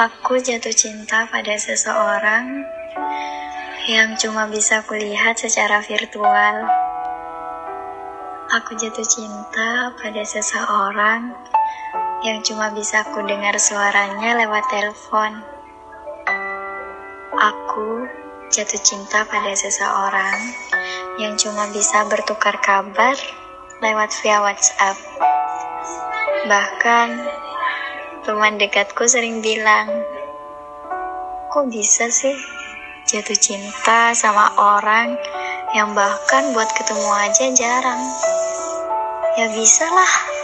Aku jatuh cinta pada seseorang yang cuma bisa kulihat secara virtual. Aku jatuh cinta pada seseorang yang cuma bisa aku dengar suaranya lewat telepon. Aku jatuh cinta pada seseorang yang cuma bisa bertukar kabar lewat via WhatsApp. Bahkan Teman dekatku sering bilang, kok bisa sih jatuh cinta sama orang yang bahkan buat ketemu aja jarang? Ya bisa lah.